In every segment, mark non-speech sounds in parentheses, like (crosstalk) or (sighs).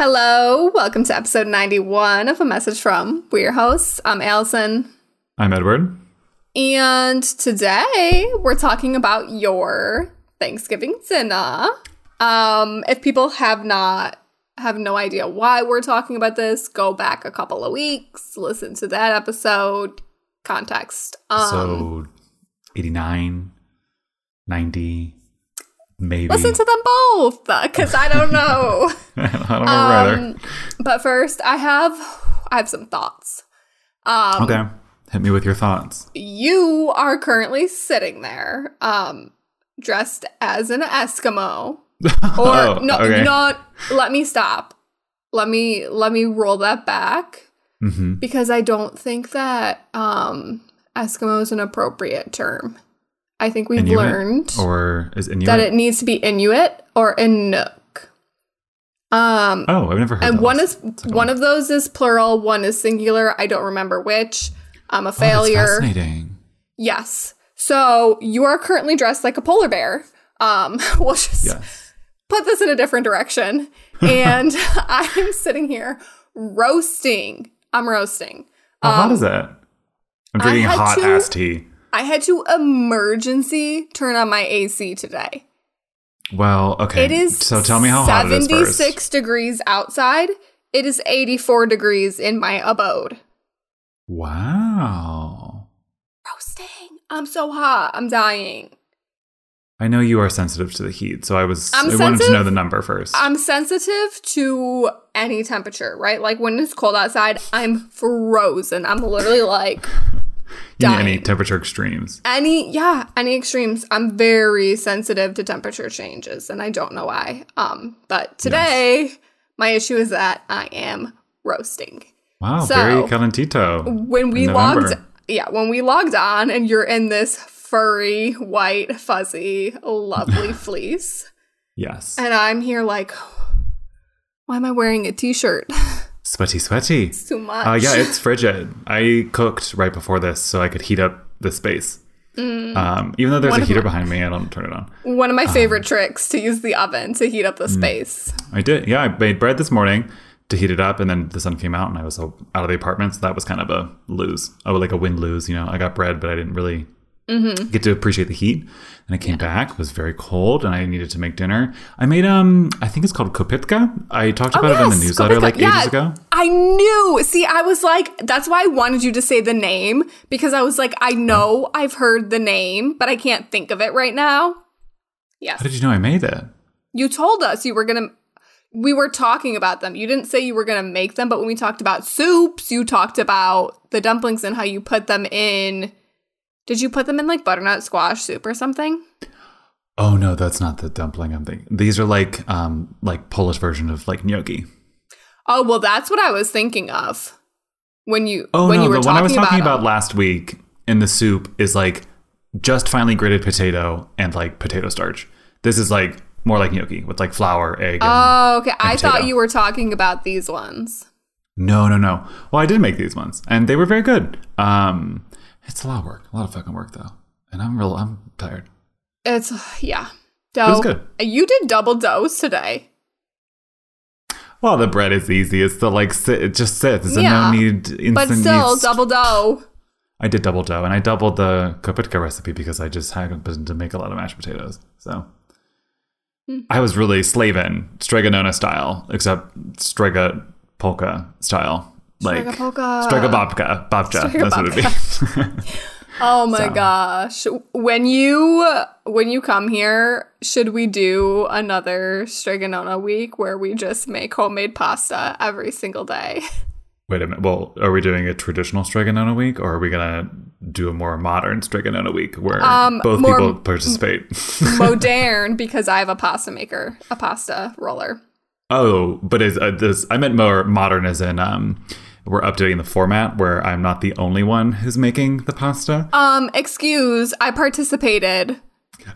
Hello, welcome to episode 91 of A Message From. We're your hosts. I'm Alyson. I'm Edward. And today we're talking about your Thanksgiving dinner. Um, if people have not have no idea why we're talking about this, go back a couple of weeks, listen to that episode, context. Um, so 89, 90, maybe. listen to them both because I don't know. (laughs) I don't either. um, but first, I have I have some thoughts. Um, Okay. Hit me with your thoughts. you are currently sitting there, um, dressed as an Eskimo. (laughs) Or Oh, no, okay. know what? Let me stop. Let me let me roll that back hmm because I don't think that um, Eskimo is an appropriate term. I think we've Inuit? learned Or is Inuit? that it needs to be Inuit or Inuk. Um, oh, I've never heard and one is That's a good one of those is plural, one is singular. I don't remember which. I'm a Oh, that's failure. fascinating. yes. So you are currently dressed like a polar bear. Um, (laughs) we'll just Yes. put this in a different direction. And (laughs) I'm sitting here roasting. I'm roasting. How hot Um, is it? I'm drinking hot ass tea. I had to emergency turn on my AC today. Well, okay. It is So tell me how hot it is 76 degrees outside. It is 84 degrees in my abode. Wow. Roasting. I'm so hot. I'm dying. I know you are sensitive to the heat, so I was I'm I wanted to know the number 1st I'm sensitive to any temperature, right? Like when it's cold outside, I'm frozen. I'm literally like (laughs) any temperature extremes. any yeah, any extremes. I'm very sensitive to temperature changes and I don't know why. Um, but today my issue is that I am roasting. Wow, So- very calentito. When we logged yeah, when we logged on and you're in this furry, white, fuzzy, lovely (laughs) fleece, Yes. and I'm here like why am I wearing a t-shirt? (laughs) Sweaty, sweaty. It's too much. Uh, yeah, it's frigid. I cooked right before this so I could heat up the space. Um, even though there's Mm. One a heater my- behind me, I don't turn it on. One of Um, my favorite tricks to use the oven to heat up the Mm. space. I did. Yeah, I made bread this morning to heat it up, and then the sun came out, and I was out of the apartment. So that was kind of a lose. Oh, like a win lose. You know, I got bread, but I didn't really Mm-hmm. get to appreciate the heat. And I came back, it was very cold, and I needed to make dinner. I made um, I think it's called kopytka. I talked about it in the Oh, newsletter Kopika. like Yeah, ages ago. I knew. See, I was like, that's why I wanted you to say the name because I was like, I know I've heard the name, but I can't think of it right now. Yes. How did you know I made it? You told us you were going to. We were talking about them. You didn't say you were going to make them, but when we talked about soups, you talked about the dumplings and how you put them in. Did you put them in like butternut squash soup or something? Oh no, that's not the dumpling I'm thinking. These are like um like Polish version of like gnocchi. Oh, well, that's what I was thinking of when you Oh when no, you were the one I was talking about, about, last week in the soup is like just finely grated potato and like potato starch. This is like more like gnocchi with like flour, egg. And, Oh, okay. I potato. thought you were talking about these ones. no, no, no. Well, I did make these ones, and they were very good. Um, it's a lot of work, a lot of fucking work though, and I'm real. I'm tired. It's yeah. Dough. It was good. You did double dose today. Well, the bread is easy. It's the like sit. It just sits. There's Yeah, no need. Instant But still, yeast. double dough. I did double dough, and I doubled the kopytka recipe because I just happened to make a lot of mashed potatoes. So Hmm. I was really slaving Strega Nona style, except Strega polka style, like Strega polka. Strega babka, babcha. Strega That's what it'd be. (laughs) Oh my So. gosh. When you when you come here, should we do another Strega Nona week where we just make homemade pasta every single day? Wait a minute. Well, are we doing a traditional Strega Nona week, or are we gonna do a more modern Strega Nona week where Um, both people participate? (laughs) Modern because I have a pasta maker, a pasta roller. Oh, but is uh, this? I meant more modern, as in um, we're updating the format where I'm not the only one who's making the pasta. Um, excuse, I participated.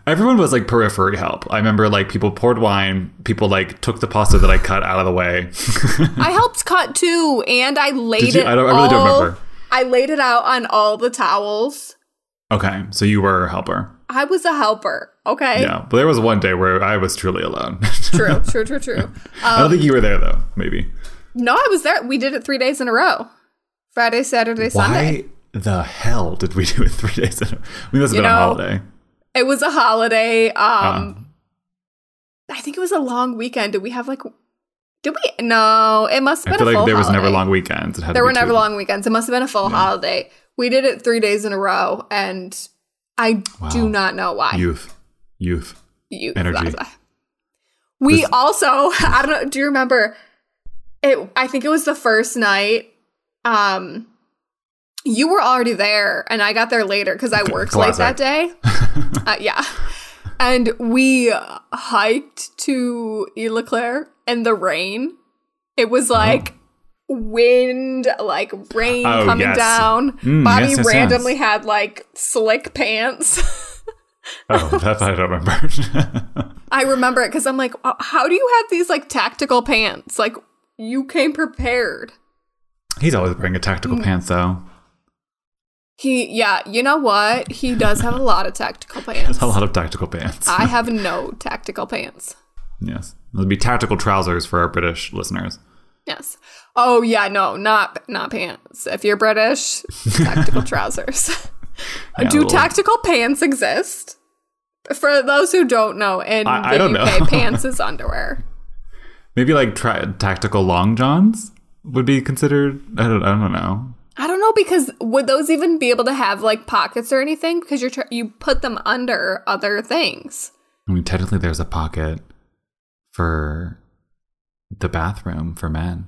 Everyone was like periphery help. I remember like people poured wine, people like took the pasta that I cut out of the way. I (laughs) helped cut too, and I laid it. I don't- I really don't remember. I laid it out on all the towels. okay, so you were a helper. I was a helper. Okay. Yeah, but there was one day where I was truly alone. True, (laughs) true, true, true. I don't Um, think you were there though. Maybe. No, I was there. We did it three days in a row. Friday, Saturday, Sunday. Why the hell did we (laughs) do it three days in a row? We must have You been on holiday. It was a holiday. Um Ah. I think it was a long weekend. Did we have like did we no, it must have I been feel a full like there was never long weekends. It had There were never two. long weekends. It must have been a full holiday. We did it three days in a row, and I do not know why. Youth, youth. youth, energy. We This- also, (laughs) I don't know. Do you remember? It. I think it was the first night. Um, you were already there, and I got there later because I worked late that day. (laughs) uh, yeah, and we hiked to Ile Claire in the rain. It was like wind, like rain Oh, coming yes. down. Mm, Bobby yes, yes, randomly had like slick pants. (laughs) Oh, that I don't remember. (laughs) I remember it because I'm like, "Uh, how do you have these like tactical pants? Like you came prepared. He's always wearing a Mm. tactical pants though. He, yeah, you know what? He does have a lot of tactical (laughs) pants. A lot of tactical pants. I (laughs) have no tactical pants. yes, it'll be tactical trousers for our British listeners. Yes. Oh yeah, no, not not pants. If you're British, tactical (laughs) trousers. Yeah, Do tactical pants exist? For those who don't know, in I- I the don't UK, pants is underwear. Maybe like tri- tactical long johns would be considered. I don't. I don't know. I don't know because would those even be able to have like pockets or anything? Because you're tr- you put them under other things. I mean, technically, there's a pocket for the bathroom for men.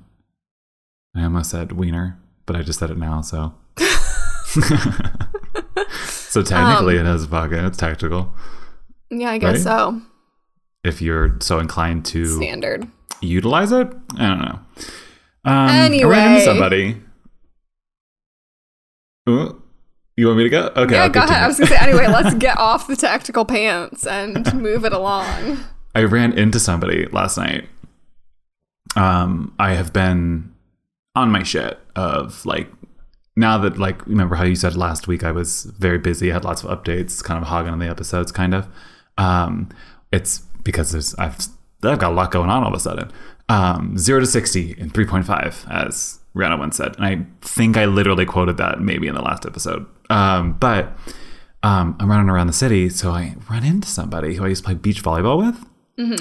I almost said wiener, but I just said it now, so. (laughs) so technically, um, it has a pocket. It's tactical. Yeah, I guess Right? so. If you're so inclined to Standard. Utilize it, I don't know. Um, Anyway. into somebody. Ooh, you want me to go? Okay, yeah, I'll go ahead. I was gonna say anyway. Let's (laughs) get off the tactical pants and move it along. I ran into somebody last night. Um, I have been on my shit of like now that like remember how you said last week I was very busy, had lots of updates, kind of hogging on the episodes, kind of. Um, it's because there's I've I've got a lot going on all of a sudden. Um, zero to sixty in three point five, as Rihanna once said, and I think I literally quoted that maybe in the last episode. Um, but um, I'm running around the city, so I run into somebody who I used to play beach volleyball with.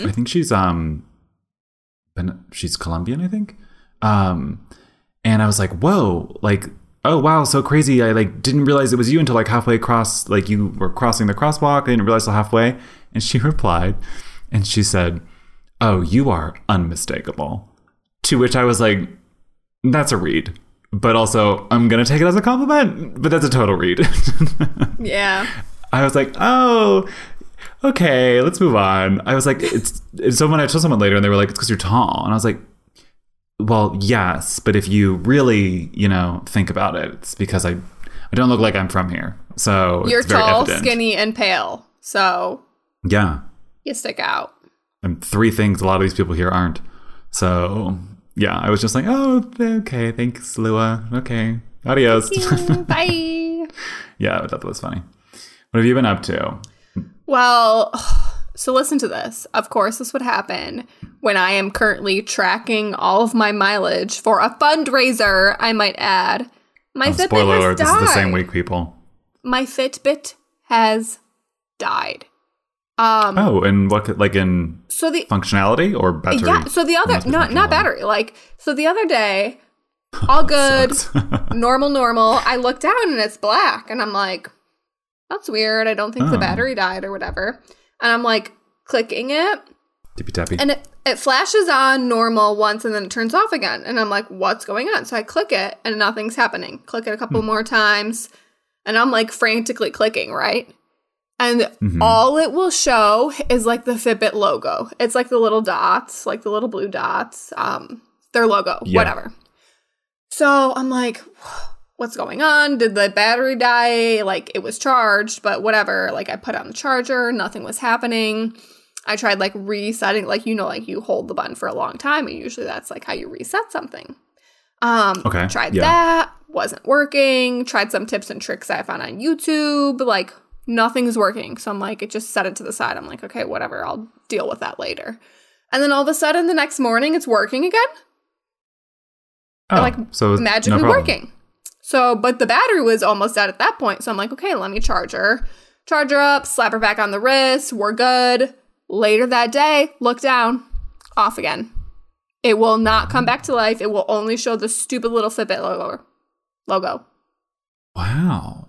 I think she's um, ben- she's Colombian, I think. Um, and I was like, whoa, like, oh wow, so crazy. I like didn't realize it was you until like halfway across, like you were crossing the crosswalk. I didn't realize till halfway. And she (laughs) replied, and she said, "Oh, you are unmistakable." To which I was like, "That's a read." But also, I'm gonna take it as a compliment. But that's a total read. (laughs) Yeah. I was like, oh, okay, let's move on. I was like, it's, it's so when I told someone later and they were like, it's because you're tall. And I was like, well, yes, but if you really, you know, think about it, it's because I, I don't look like I'm from here. So You're tall, evident. skinny, and pale. So Yeah. you stick out. And three things a lot of these people here aren't. So yeah, I was just like, oh, okay, thanks, Lua. Okay. Adios. (laughs) Bye. yeah, I thought that was funny. What have you been up to? Well, (sighs) so listen to this. Of course, this would happen when I am currently tracking all of my mileage for a fundraiser, I might add. My oh, Fitbit Oh, Spoiler has alert, died. this is the same week, people. My Fitbit has died. Um Oh, and what, could- like in so the functionality or battery? yeah, so the other not not battery, like so the other day (laughs) all good, (laughs) normal normal. I look down and it's black and I'm like that's weird. I don't think the Oh. battery died or whatever. And I'm like clicking it Tippy tappy. and it, it flashes on normal once and then it turns off again. And I'm like, what's going on? So I click it and nothing's happening. Click it a couple more times and I'm like frantically clicking, right? And Mm-hmm. all it will show is like the Fitbit logo. It's like the little dots, like the little blue dots, um, their logo, Yeah. whatever. So I'm like, (sighs) what's going on? Did the battery die? Like it was charged, but whatever. Like I put on the charger, nothing was happening. I tried like resetting, like you know, like you hold the button for a long time, and usually that's like how you reset something. Um, Okay, tried yeah. that, wasn't working. Tried some tips and tricks I found on YouTube, like Nothing's working. So I'm like, it just set it to the side. I'm like, okay, whatever. I'll deal with that later. And then all of a sudden, the next morning, it's working again. Oh, like so it's magically no working. So, but the battery was almost out at that point. So I'm like, okay, let me charge her. Charge her up, slap her back on the wrist. We're good. Later that day, look down, off again. It will not come back to life. It will only show the stupid little Fitbit logo. Logo. Wow.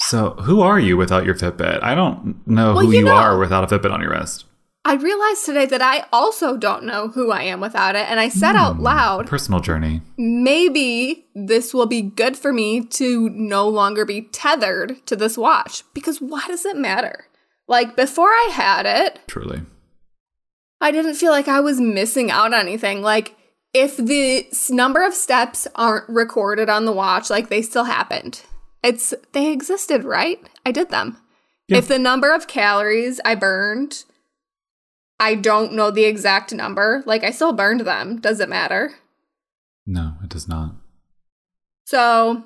So who are you without your Fitbit? I don't know Well, who you know. are without a Fitbit on your wrist. I realized today that I also don't know who I am without it. And I said out hmm, loud, Personal journey. maybe this will be good for me to no longer be tethered to this watch. Because why does it matter? Like before I had it, Truly. I didn't feel like I was missing out on anything. Like if the number of steps aren't recorded on the watch, like they still happened. It's they existed, right? I did them. Yeah. If the number of calories I burned, I don't know the exact number. Like I still burned them. Does it matter? No, it does not. So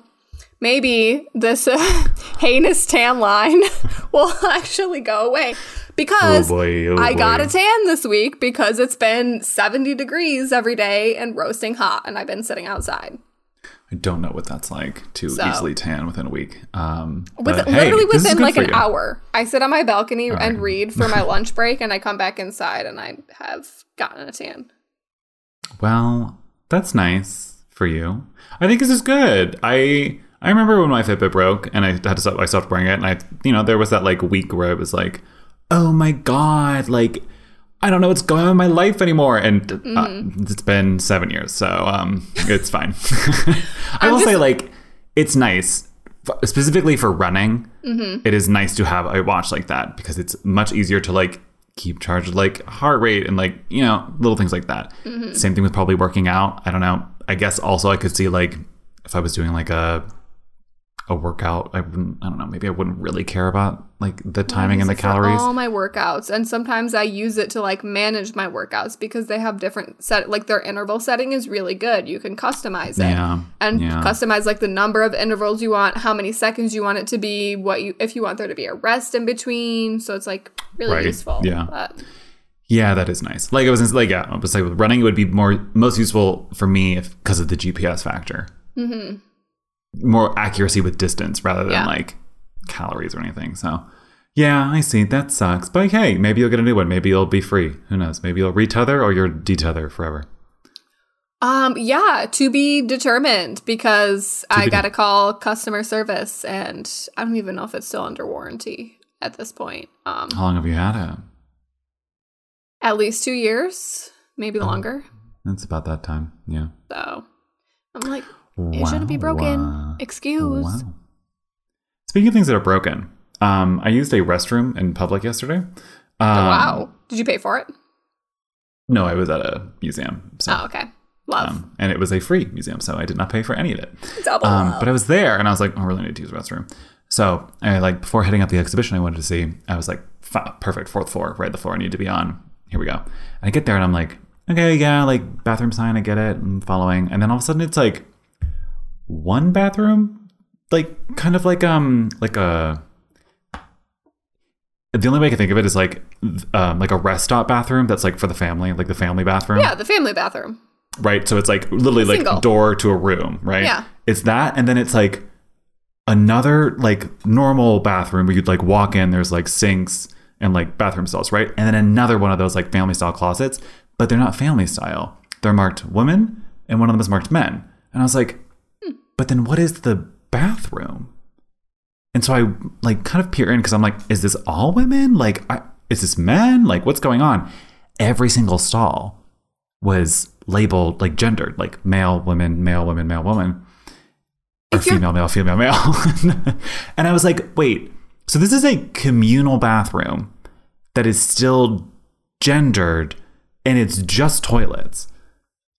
maybe this uh, (laughs) heinous tan line (laughs) will actually go away because boy, oh I got a tan this week because it's been 70 degrees every day and roasting hot and I've been sitting outside. I don't know what that's like to So- easily tan within a week. Um, With, but literally is within like an you. hour. I sit on my balcony and read for my (laughs) lunch break and I come back inside and I have gotten a tan. Well, that's nice for you. I think this is good. I I remember when my Fitbit broke and I had to stop, I stopped wearing it, and I you know there was that like week where it was like, oh my god, like I don't know what's going on in my life anymore, and uh, Mm-hmm. it's been seven years, so um, it's fine. (laughs) (laughs) I will just- say like it's nice. f- Specifically for running, Mm-hmm. it is nice to have a watch like that because it's much easier to like keep charged with like heart rate and like you know little things like that. Mm-hmm. Same thing with probably working out. I don't know. I guess also I could see like if I was doing like a a workout, I wouldn't. I don't know. Maybe I wouldn't really care about like the timing and the use it for calories. all my workouts, and sometimes I use it to like manage my workouts because they have different set. Like their interval setting is really good. You can customize it Yeah, and yeah. customize like the number of intervals you want, how many seconds you want it to be, what you if you want there to be a rest in between. So it's like really Right, useful. yeah. But Yeah, that is nice. Like I was like, yeah, I was like with running, it would be more most useful for me if because of the GPS factor. Mm-hmm. More accuracy with distance rather than Yeah. like calories or anything. So, yeah, I see. That sucks. But hey, maybe you'll get a new one. Maybe you'll be free. Who knows? Maybe you'll retether or you'll detether forever. um, yeah, to be determined because I be got to call customer service, and I don't even know if it's still under warranty at this point. Um, How long have you had it? at least two years, maybe longer. It's about that time. Yeah. So I'm like, it shouldn't be Wow. broken. Excuse. Wow. Speaking of things that are broken, um, I used a restroom in public yesterday. Um, Oh, wow. Did you pay for it? No, I was at a museum. So, Oh, okay. Love. um, and it was a free museum, so I did not pay for any of it. Double Um, but I was there, and I was like, oh, I really need to use the restroom. So, I like before heading up the exhibition, I wanted to see. I was like, perfect, fourth floor, right? The floor I need to be on. Here we go. And I get there, and I'm like, okay, yeah, like bathroom sign, I get it, I'm following. And then all of a sudden, it's like one bathroom, like kind of like um, like a. The only way I can think of it is like, um, like a rest stop bathroom that's like for the family, like the family bathroom yeah, the family bathroom. right? So it's like literally like Single. door to a room, right? Yeah. It's that, and then it's like another like normal bathroom where you'd like walk in. There's like sinks and like bathroom stalls, right? And then another one of those like family style closets, but they're not family style. They're marked women, and one of them is marked men. And I was like, but then what is the bathroom? And so I like kind of peer in because I'm like, is this all women? Like, I, is this men? Like, what's going on? Every single stall was labeled like gendered, like male, women, male, women, male, woman, or female, male, female, male. (laughs) and I was like, wait, so this is a communal bathroom that is still gendered and it's just toilets.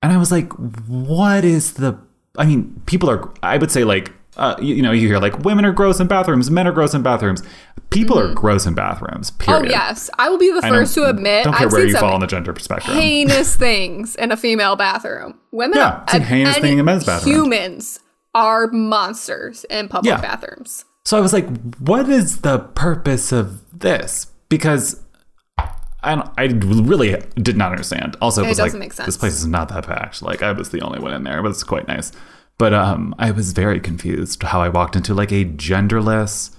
And I was like, what is the. I mean, people are, I would say, like, uh, you, you know, you hear like women are gross in bathrooms, men are gross in bathrooms. People are gross in bathrooms, Mm-hmm. Oh yes, I will be the first to admit Don't care I've where you fall on the gender spectrum. heinous (laughs) things in a female bathroom. Women, Yeah, are, it's a heinous thing in a men's bathroom. Humans are monsters in public Yeah. bathrooms. So I was like, what is the purpose of this? Because I, don't, I really did not understand. Also, it, It was like, doesn't make sense. this place is not that packed. Like, I was the only one in there, but it's quite nice. But um, I was very confused how I walked into like a genderless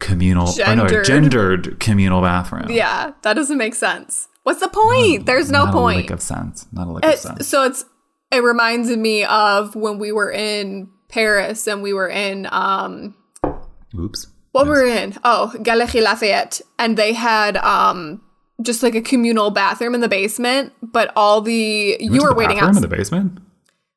communal, or no, a Gendered. gendered communal bathroom. Yeah, that doesn't make sense. What's the point? There's no not a point. lick of sense. Not a lick of sense. so it's it reminds me of when we were in Paris and we were in um Oops. what were we in? Oh, Galerie Lafayette, and they had um just like a communal bathroom in the basement, but all the you, to were the waiting bathroom out. in the basement.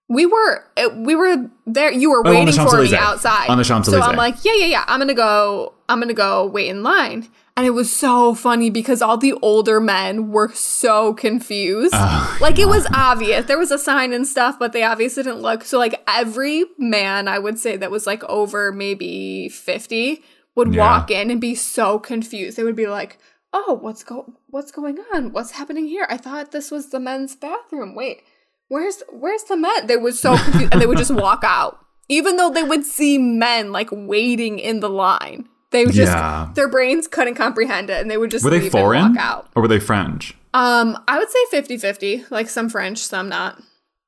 we were uh, we were there. You were Oh, waiting for me outside On the So Champs-Élysées. So I'm like, yeah, yeah, yeah. I'm gonna go. I'm gonna go wait in line. And it was so funny because all the older men were so confused. Oh, like it was obvious. There was a sign and stuff, but they obviously didn't look. So like every man, I would say that was like over maybe 50 would Yeah. walk in and be so confused. They would be like, "Oh, what's go what's going on? What's happening here? I thought this was the men's bathroom. Wait, where's where's the men?" They were so confused and they would just (laughs) walk out. Even though they would see men like waiting in the line. They would just Yeah. their brains couldn't comprehend it and they would just Were they foreign and walk out. or were they French? Um, I would say 50-50, like some French, some not.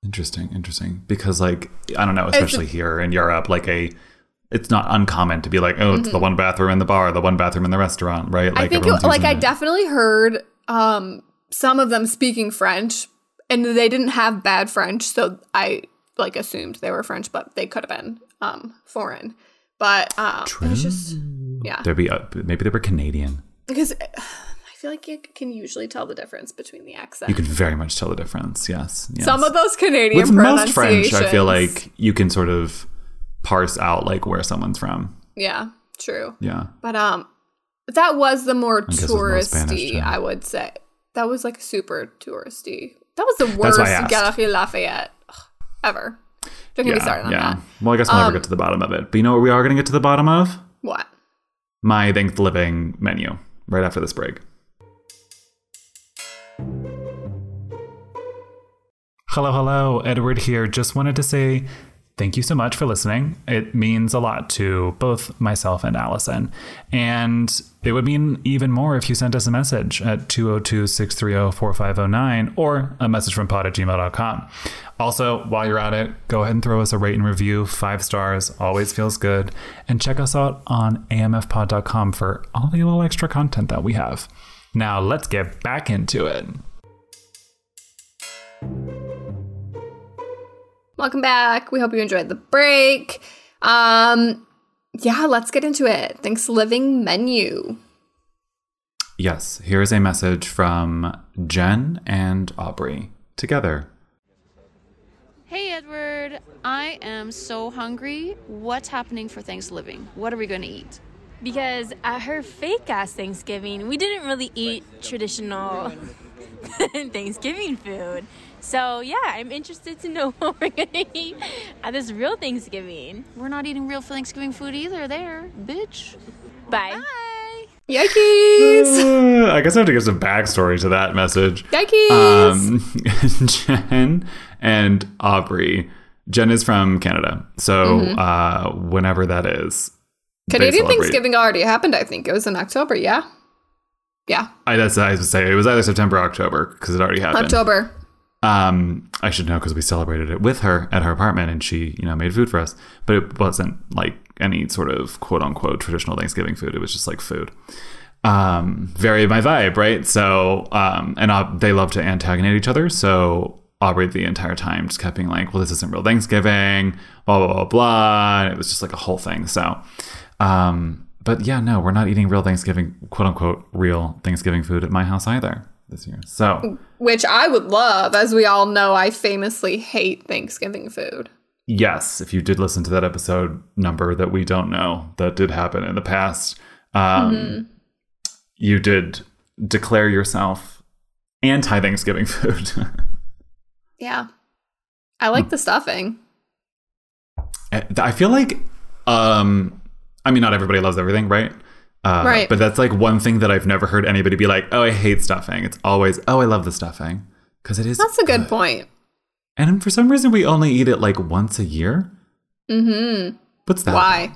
Interesting, interesting. Because like I don't know, especially here in Europe, like a it's not uncommon to be like, oh, it's the one bathroom in the bar, the one bathroom in the restaurant, right? Like Mm-hmm. I think it, like I it. definitely heard um some of them speaking French and they didn't have bad French, so I like assumed they were French, but they could have been um foreign. But um it was just yeah. There'd be uh, maybe they were Canadian. Because I feel like you can usually tell the difference between the accent. You can very much tell the difference. Yes, yes. Some of those Canadian with most French, I feel like you can sort of parse out like where someone's from. yeah, true. Yeah. But um, that was the more more touristy. I would say. That was like super touristy. That was the worst Galerie Lafayette ever. Don't get me started on yeah. that. Um, Well, I guess we'll never get to the bottom of it. But you know what we are going to get to the bottom of? What? My Thanksgiving menu right after this break. Hello, hello. Edward here. Just wanted to say thank you so much for listening. It means a lot to both myself and Alyson. And it would mean even more if you sent us a message at 202 630 4509 or a message from pod at gmail.com. Also, while you're at it, go ahead and throw us a rate and review. Five stars always feels good. And check us out on amfpod.com for all the little extra content that we have. Now, let's get back into it. Welcome back. We hope you enjoyed the break. Um, yeah, let's get into it. Thanksgiving menu. Yes, here is a message from Jenn and Aubree together. Hey Edward, I am so hungry. What's happening for Thanksgiving? What are we going to eat? Because at her fake ass Thanksgiving, we didn't really eat traditional (laughs) Thanksgiving food. So yeah, I'm interested to know (laughs) what we're gonna eat at this real Thanksgiving. We're not eating real Thanksgiving food either, there, bitch. Bye. Bye. Yikes! Uh, (laughs) I guess I have to give some backstory to that message. Yikes! Um, (laughs) Jenn and Aubree. Jenn is from Canada, so uh, whenever that is, Canadian Thanksgiving already happened. I think it was in October. Yeah, yeah, I, that's I would say it was either September or October because it already happened. October. Um, I should know because we celebrated it with her at her apartment, and she, you know, made food for us. But it wasn't like any sort of quote unquote traditional Thanksgiving food. It was just like food. Um, very my vibe, right? So, um, and uh, they love to antagonize each other. So Aubree the entire time just kept being like, "Well, this isn't real Thanksgiving," blah blah blah blah. And it was just like a whole thing. So, um, but yeah, no, we're not eating real Thanksgiving, quote unquote, real Thanksgiving food at my house either this year. So. Which I would love, as we all know, I famously hate Thanksgiving food. yes, if you did listen to that episode number that we don't know that did happen in the past, um, you did declare yourself anti Thanksgiving (laughs) food. Yeah, I like the stuffing. I feel like, um, I mean, not everybody loves everything, right? Uh, Right. But that's like one thing that I've never heard anybody be like, oh, I hate stuffing. It's always, oh, I love the stuffing. Because it is. That's a good point. And for some reason, we only eat it like once a year. Mm-hmm. What's that? Why?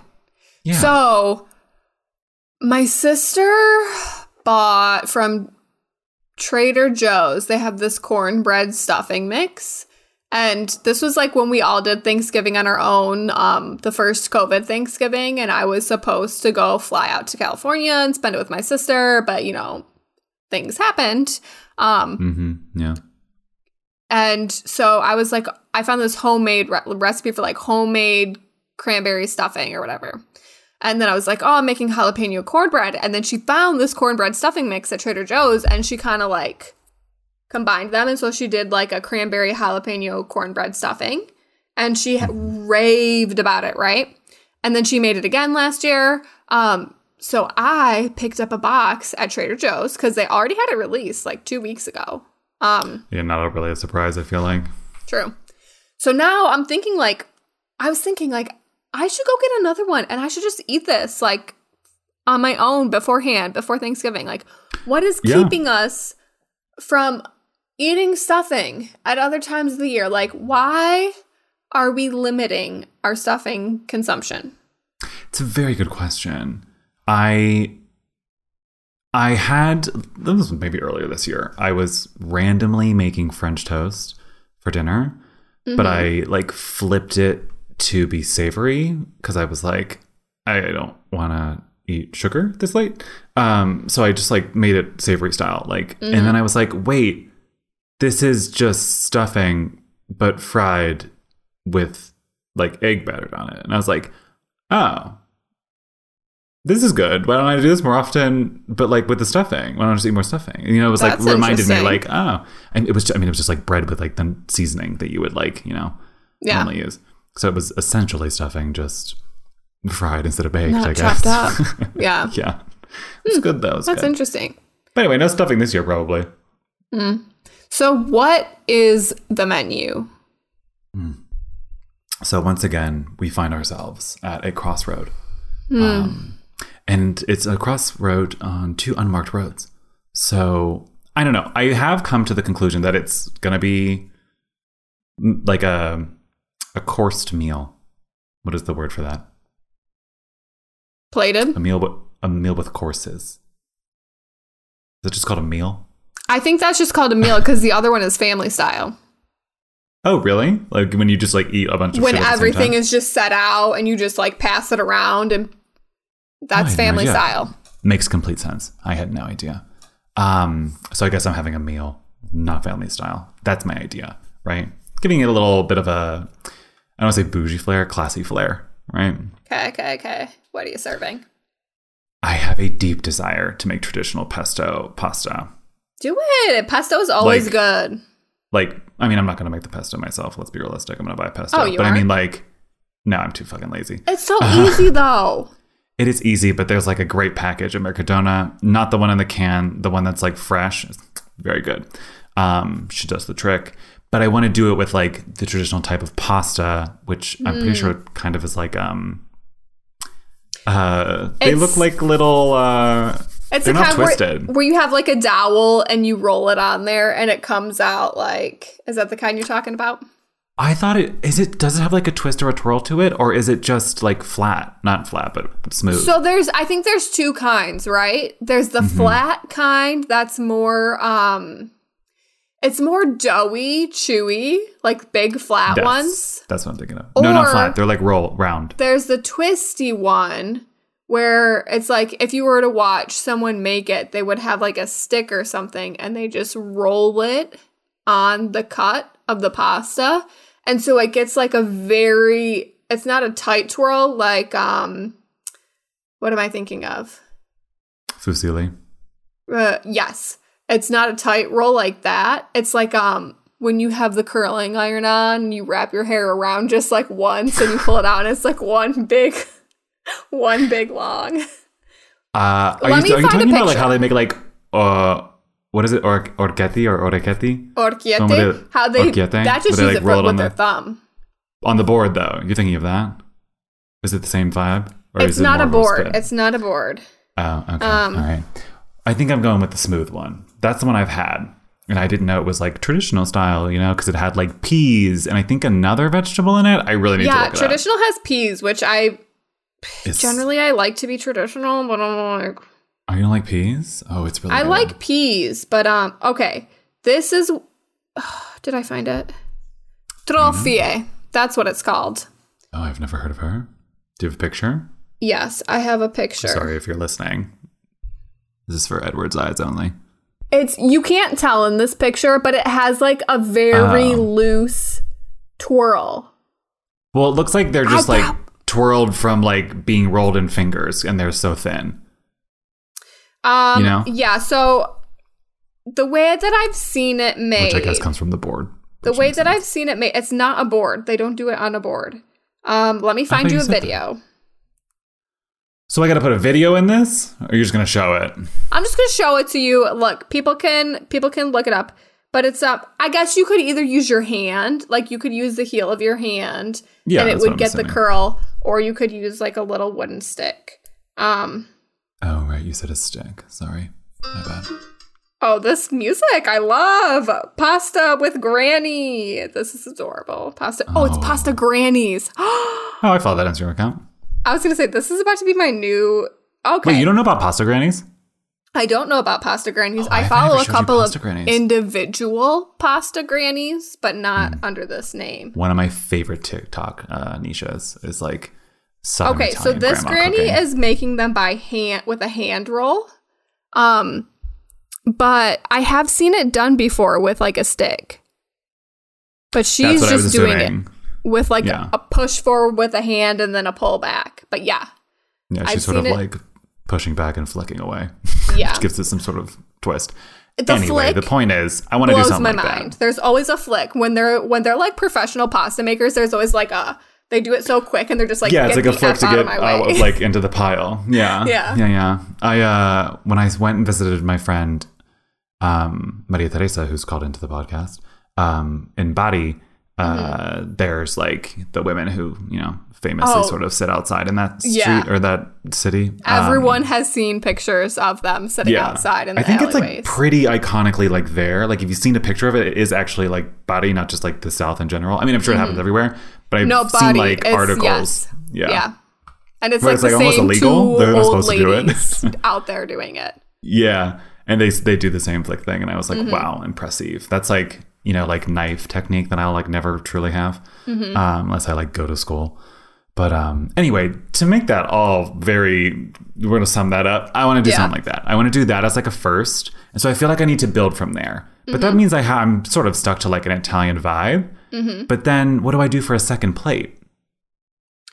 Yeah. So, my sister bought from Trader Joe's, they have this cornbread stuffing mix. And this was like when we all did Thanksgiving on our own, um, the first COVID Thanksgiving. And I was supposed to go fly out to California and spend it with my sister. But, you know, things happened. Um, mm-hmm. Yeah. and so I was like, I found this homemade re- recipe for like homemade cranberry stuffing or whatever. And then I was like, oh, I'm making jalapeno cornbread. And then she found this cornbread stuffing mix at Trader Joe's and she kind of like combined them. And so she did like a cranberry jalapeno cornbread stuffing. And she raved about it, right? And then she made it again last year. Um, so I picked up a box at Trader Joe's because they already had it released like two weeks ago. Um, Yeah, not really a surprise, I feel like. True. So now I'm thinking like I was thinking like I should go get another one and I should just eat this like on my own beforehand before Thanksgiving. Like what is Yeah. keeping us from eating stuffing at other times of the year? Like why are we limiting our stuffing consumption? It's a very good question. I I had this was maybe earlier this year. I was randomly making French toast for dinner, but I like flipped it to be savory because I was like, I don't want to eat sugar this late. Um, so I just like made it savory style. Like, and then I was like, wait, this is just stuffing but fried with like egg battered on it. And I was like, oh, this is good. Why don't I do this more often? But like with the stuffing, why don't I just eat more stuffing? You know, it was like reminded me like, oh, and it was. I mean, it was just like bread with like the seasoning that you would like, you know, Yeah. normally use. So it was essentially stuffing, just fried instead of baked. Not I guess. up. (laughs) Yeah. yeah, it's hmm. good though. It's That's good. interesting. But anyway, no stuffing this year probably. Hmm. So what is the menu? So once again, we find ourselves at a crossroad. Um, and it's a crossroad on two unmarked roads. So I don't know. I have come to the conclusion that it's going to be mm, like a a coursed meal. What is the word for that? Plated? A meal with a meal with courses. Is it just called a meal? I think that's just called a meal because the other one is family style. Oh, really? Like when you just like eat a bunch of when shit at the same everything is just set out and you just like pass it around and that's I had no family style. Makes complete sense. I had no idea. Um, so I guess I'm having a meal, not family style. That's my idea, right? Giving it a little bit of a, I don't want to say bougie flair, classy flair, right? Okay, okay, okay. What are you serving? I have a deep desire to make traditional pesto pasta. Do it. Pesto is always Like- good. Like, I mean, I'm not going to make the pesto myself. Let's be realistic. I'm going to buy pesto. Oh, you but I mean, like, no, I'm too fucking lazy. It's so (laughs) easy though. It is easy, but there's like a great package at Mercadona. Not the one in the can, the one that's like fresh. It's very good. Um, she does the trick. But I want to do it with like the traditional type of pasta, which I'm pretty Mm. sure kind of is like um uh they It's- look like little uh It's they're the not kind where, twisted. where you have like a dowel and you roll it on there and it comes out like is that the kind you're talking about? I thought it is it does it have like a twist or a twirl to it, or is it just like flat? Not flat, but smooth. So there's I think there's two kinds, right? There's the Mm-hmm. flat kind that's more um it's more doughy, chewy, like big flat that's, ones. That's what I'm thinking of. no, not flat. They're like roll round. There's the twisty one where it's like if you were to watch someone make it, they would have like a stick or something and they just roll it on the cut of the pasta. And so it gets like a very it's not a tight twirl like um what am I thinking of? Fusilli. Uh, yes. It's not a tight roll like that. It's like um when you have the curling iron on, and you wrap your hair around just like once and you pull it out and it's like one big one big long. Uh, are Let you, are you talking about like how they make like uh what is it or orchetti or orecchetti Orchiette. Oh, How they orchiette? that just they, like, it roll it with on their the- thumb. on the board though? You're thinking of that? Is it the same vibe? Or It's is it not a board. It's not a board. oh okay. um, All right. I think I'm going with the smooth one. That's the one I've had, and I didn't know it was like traditional style, you know, because it had like peas and I think another vegetable in it. I really need to Yeah, it up. traditional has peas, which I Is- Generally, I like to be traditional, but I'm like, Oh, you don't like peas? Oh, it's really I good. like peas, but um, okay. This is. (sighs) did I find it? Trofie. That's what it's called. Oh, I've never heard of her. Do you have a picture? Yes, I have a picture. Sorry if you're listening. This is for Edward's eyes only. It's you can't tell in this picture, but it has like a very Oh. loose twirl. Well, it looks like they're just I- like twirled from like being rolled in fingers and they're so thin. Um, You know? yeah. So the way that I've seen it made, Which I guess comes from the board. the way that sense. I've seen it made, it's not a board. They don't do it on a board. Um, let me find you a said that. video. So I got to put a video in this, or you're just gonna show it? I'm just gonna show it to you. Look, people can people can look it up, but it's up. I guess you could either use your hand, like you could use the heel of your hand, Yeah, and it would get the curl, or you could use like a little wooden stick. Um. Oh right, you said a stick. Sorry, my bad. Oh, this music I love. Pasta with Granny. This is adorable. Pasta. Oh, it's Oh. Pasta Grannies. (gasps) Oh, I follow that Instagram account. I was gonna say this is about to be my new. Okay. Wait, you don't know about pasta grannies? I don't know about pasta grannies. Oh, I I follow a couple of grannies. individual pasta grannies, but not Hmm. under this name. One of my favorite TikTok uh, niches is like Southern Okay, so this granny cooking. is making them by hand with a hand roll. Um but I have seen it done before with like a stick. But she's That's what I was just doing assuming. it with like Yeah. a push forward with a hand and then a pull back. But yeah. Yeah, she's I've sort of it- like pushing back and flicking away. (laughs) Yeah. Which gives it some sort of twist. The anyway, flick the point is, I want to do something my like mind. that. There's always a flick when they're when they're like professional pasta makers. There's always like a they do it so quick and they're just like yeah, it's like a flick F to out get of uh, like into the pile. (laughs) Yeah, Yeah. yeah, yeah. I uh, when I went and visited my friend um, Maria Teresa, who's called into the podcast, um, in Bari, uh, Mm-hmm. there's like the women who you know famously Oh. sort of sit outside in that street Yeah. or that city. Um, Everyone has seen pictures of them sitting outside in the I think alleyways. it's like pretty iconically like there. Like if you've seen a picture of it, it is actually like Bari, not just like the South in general. I mean, I'm sure it happens everywhere, but I've Mm-hmm. no seen body. like articles. Yes. Yeah. Yeah. And it's Where like it's, the like, almost same illegal. They're not supposed to do it. (laughs) out there doing it. Yeah. And they they do the same flick thing, and I was like, Mm-hmm. wow, impressive. That's like you know like knife technique that I'll like never truly have, Mm-hmm. um, unless I like go to school. But um, anyway, to make that all very, we're gonna sum that up. I want to do Yeah. something like that. I want to do that as like a first, and so I feel like I need to build from there. But Mm-hmm. that means I ha- I'm sort of stuck to like an Italian vibe. Mm-hmm. But then, what do I do for a second plate?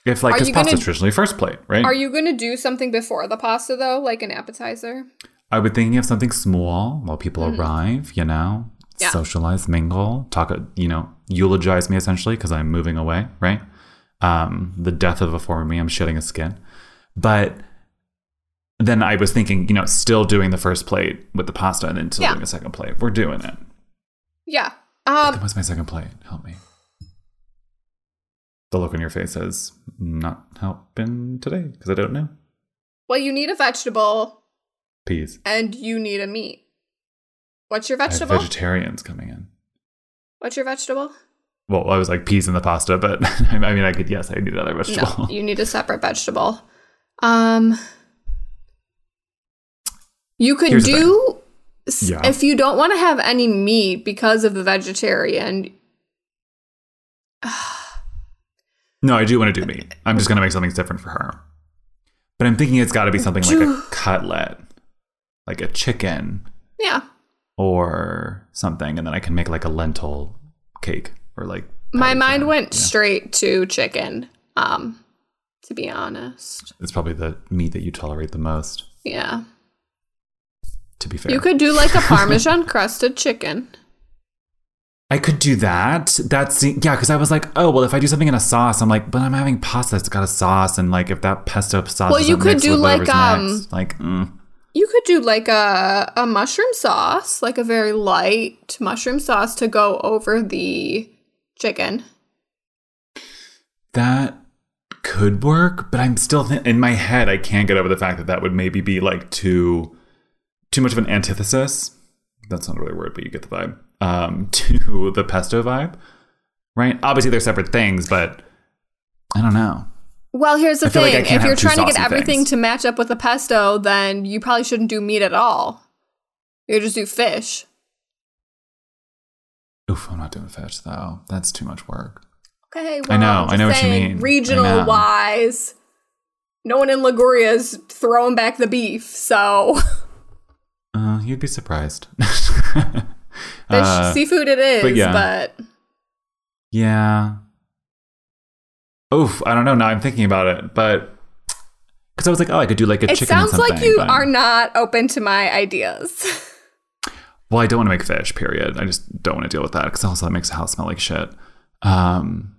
If like because you gonna- traditionally first plate, right? Are you going to do something before the pasta though, like an appetizer? I would thinking of something small while people arrive, you know, Mm-hmm. Yeah. socialize, mingle, talk, you know, eulogize me essentially because I'm moving away, right? Um, the death of a former me, I'm shedding a skin. But then I was thinking, you know, still doing the first plate with the pasta and then still Yeah. doing a second plate. We're doing it. Yeah. Um What's my second plate? Help me. The look on your face says, not helping today because I don't know. well, you need a vegetable Peas. and you need a meat. What's your vegetable? vegetarians coming in. What's your vegetable? Well, I was like peas in the pasta, but (laughs) I mean, I could yes, I need another vegetable. No, you need a separate vegetable. Um, you could Here's do Yeah. if you don't want to have any meat because of the vegetarian. (sighs) No, I do want to do meat. I'm just gonna make something different for her. But I'm thinking it's got to be something like a (sighs) cutlet, like a chicken Yeah, or something, and then I can make like a lentil cake or like. my mind went you know? straight to chicken. Um, to be honest, It's probably the meat that you tolerate the most. yeah, To be fair, you could do like a Parmesan (laughs) crusted chicken. I could do that. That's yeah, because I was like, oh well, if I do something in a sauce, I'm like, but I'm having pasta that's got a sauce, and like if that pesto sauce, Well, you could do, like, um, next, like mm. You could do like a a mushroom sauce, like a very light mushroom sauce to go over the chicken. that could work, but I'm still th- in my head. I can't get over the fact that that would maybe be like too too much of an antithesis. That's not really a word, but you get the vibe. Um, (laughs) to the pesto vibe, right? Obviously, they're separate things, but I don't know. Well, here's the feel like thing: if you're trying to get everything things. to match up with the pesto, then you probably shouldn't do meat at all. You just do fish. Oof, I'm not doing fish though. That's too much work. Okay, well, I know, I know what you mean. Regional wise, no one in Liguria is throwing back the beef, so (laughs) Uh, you'd be surprised. (laughs) fish, Uh, seafood it is. but yeah. but Yeah. Oof, I don't know. Now I'm thinking about it, but because I was like, oh, I could do like a it chicken. and sounds like you but- are not open to my ideas. (laughs) Well, I don't want to make fish. Period. I just don't want to deal with that because also that makes the house smell like shit. Um,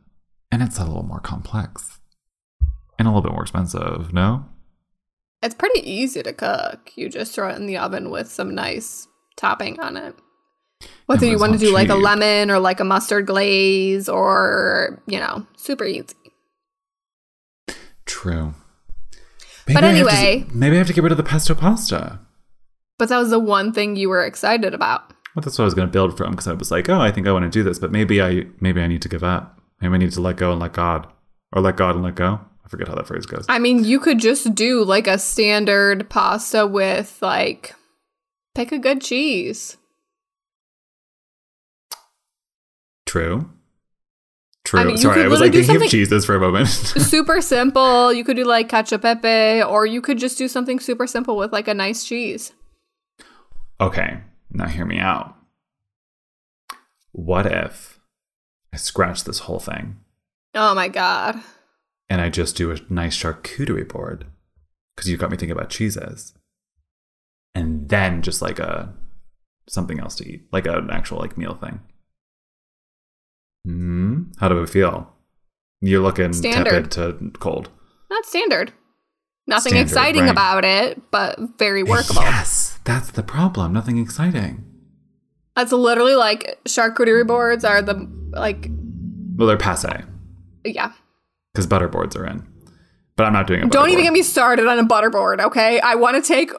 and it's a little more complex and a little bit more expensive. No. it's pretty easy to cook. You just throw it in the oven with some nice topping on it. Whether Yeah, you want to do not like a lemon or like a mustard glaze or, you know, super easy. True. But I to- anyway. maybe I have to get rid of the pesto pasta. But that was the one thing you were excited about. Well, that's what I was going to build from because I was like, oh, I think I want to do this, but maybe I maybe I need to give up. Maybe I need to let go and let God, or let God and let go. I forget how that phrase goes. I mean, you could just do like a standard pasta with like pick a good cheese. True. True. I mean, Sorry, I was like thinking of cheeses for a moment. (laughs) super simple. You could do like cacio pepe, or you could just do something super simple with like a nice cheese. okay, now hear me out. What if I scratch this whole thing Oh my god. and I just do a nice charcuterie board? Because you got me thinking about cheeses. And then just like a something else to eat, like an actual like meal thing. Hmm. How do we feel? You're looking Standard. tepid to cold. Not standard. Nothing Standard, exciting right. about it, but very workable. Yes, that's the problem. Nothing exciting. That's literally like charcuterie boards are the like Well, they're passe yeah. because butter boards are in. But I'm not doing it. Don't even get me started on a butter board, okay? I want to take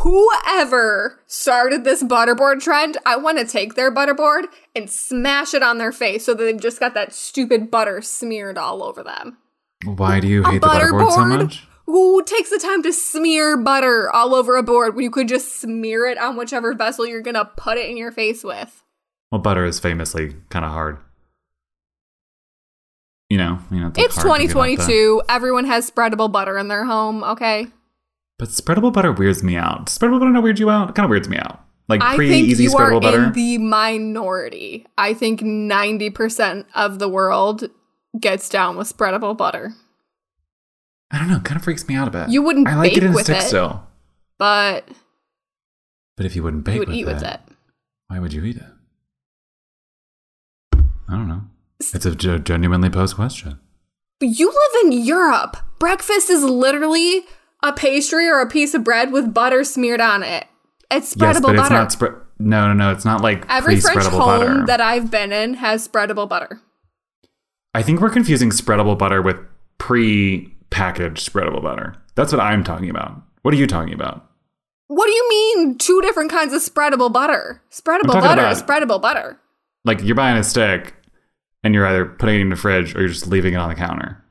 whoever started this butterboard trend, I want to take their butterboard and smash it on their face so that they've just got that stupid butter smeared all over them. Why do you hate the butterboard so much? Who takes the time to smear butter all over a board when you could just smear it on whichever vessel you're gonna put it in your face with? Well, butter is famously kind of hard. You know, you know. It's hard to get the- 2022. Everyone has spreadable butter in their home, okay? But spreadable butter weirds me out. Spreadable butter not weird you out? It kind of weirds me out. Like I pre think easy you are spreadable butter. in the minority. I think 90% of the world gets down with spreadable butter. I don't know. Kind of freaks me out a bit. You wouldn't I like it in a stick it. still. But But if you wouldn't bake you would with, eat it, with it. why would you eat it? I don't know. It's a genuinely posed question. You live in Europe. Breakfast is literally a pastry or a piece of bread with butter smeared on it. It's spreadable yes, but butter. it's not spread. No, no, no. It's not like Every French home butter. that I've been in has spreadable butter. I think we're confusing spreadable butter with pre-packaged spreadable butter. That's what I'm talking about. What are you talking about? What do you mean two different kinds of spreadable butter? Spreadable butter is spreadable butter. Like you're buying a stick and you're either putting it in the fridge or you're just leaving it on the counter.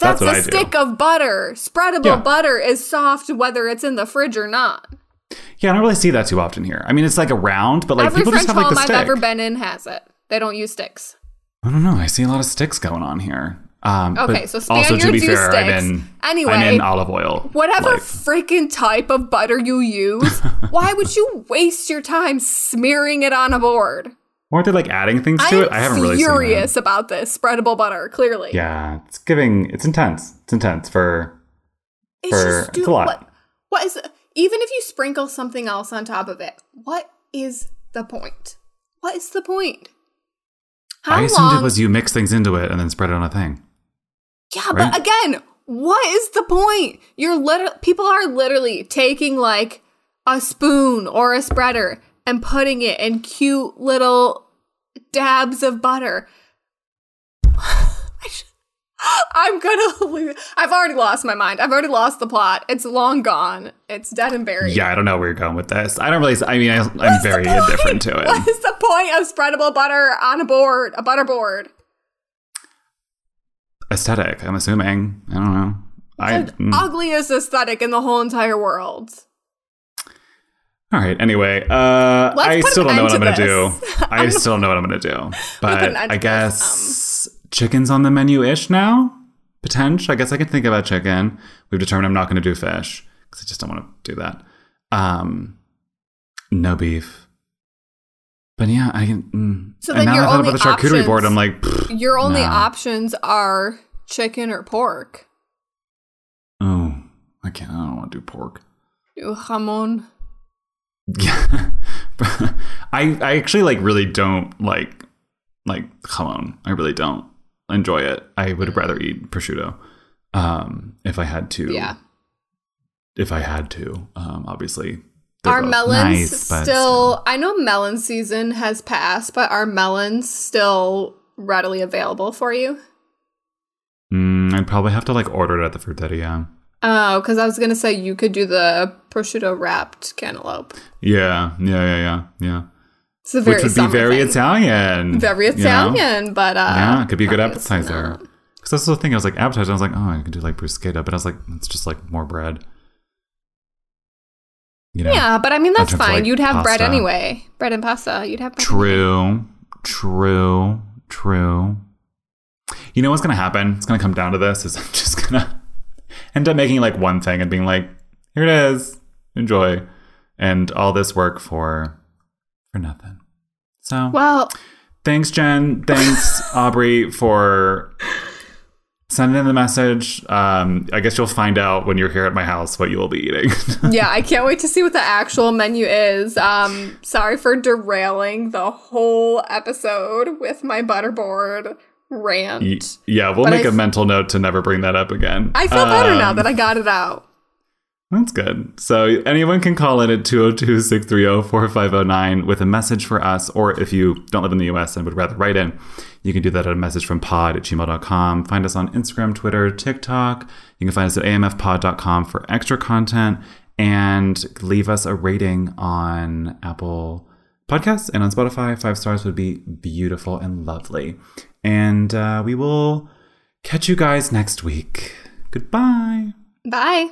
That's, That's a do. stick of butter. Spreadable Yeah. butter is soft whether it's in the fridge or not. Yeah, I don't really see that too often here. I mean, it's like a round, but like Every people French just have like the I've stick. ever been in has it. They don't use sticks. I don't know. I see a lot of sticks going on here. Um, Okay, so also to Spaniards be fair, I'm sticks. in Anyway, I'm in olive oil. Whatever life. freaking type of butter you use, (laughs) why would you waste your time smearing it on a board? Weren't they like adding things to am it? I haven't really furious about this spreadable butter. Clearly. Yeah, it's giving. It's intense. It's intense for. it's for- just it's a lot. What, what is even if you sprinkle something else on top of it? What is the point? What is the point? How I assumed long? it was you mix things into it and then spread it on a thing. Yeah, Right? but again, what is the point? You're literally people are literally taking like a spoon or a spreader and putting it in cute little dabs of butter. (laughs) I'm gonna lose. I've already lost my mind. I've already lost the plot. It's long gone. It's dead and buried. Yeah, I don't know where you're going with this. I don't really. I mean, I, I'm very indifferent to it. What's the point of spreadable butter on a board, a butter board? aesthetic. I'm assuming. I don't know. I The mm. ugliest aesthetic in the whole entire world. All right. Anyway, uh, I (laughs) still don't know what I'm gonna do. I still don't know what I'm gonna do. But I to guess chicken's on the menu ish now. Potential. I guess I can think about chicken. We've determined I'm not going to do fish because I just don't want to do that. Um, no beef. But yeah, I can. Mm. So and then now I thought about the charcuterie board. options- I'm like, Your only No. options are chicken or pork. oh, I can't. I don't want to do pork. Do jamon. (laughs) Yeah, I I actually like really don't like like jamon. I really don't enjoy it. I would rather eat prosciutto. Um, if I had to. Yeah. If I had to, um, obviously. they're melons nice, but still, I know melon season has passed, but are melons still readily available for you? Mm, I'd probably have to like order it at the fruteria. Oh, because I was gonna say you could do the prosciutto wrapped cantaloupe. Yeah, yeah, yeah, yeah, yeah. It's a very Which would be very thing. Italian. very you know? Italian, but uh, Yeah, it could be a good appetizer. Because that's the thing. I was like appetizer. I was like, oh, I could do like bruschetta, but I was like, it's just like more bread. You know? Yeah, but I mean that's fine. like, You'd have bread anyway. Bread and pasta. You'd have bread anyway. True, true, true. You know what's gonna happen? It's gonna come down to this. Is I'm just gonna end up making like one thing and being like, here it is, enjoy, and all this work for for nothing. So Well, thanks, Jenn. Thanks, (laughs) Aubree, for sending in the message. Um, I guess you'll find out when you're here at my house what you will be eating. (laughs) yeah, I can't wait to see what the actual menu is. Um, sorry for derailing the whole episode with my butterboard rant. Y- yeah, we'll But make I a f- mental note to never bring that up again. I feel better now Um, that I got it out. That's good. So anyone can call in at 202-630-4509 with a message for us, or if you don't live in the US and would rather write in, you can do that at a message from pod at gmail.com. Find us on Instagram, Twitter, TikTok. You can find us at amfpod.com for extra content and leave us a rating on Apple Podcasts and on Spotify. Five stars would be beautiful and lovely. And uh, we will catch you guys next week. Goodbye. Bye.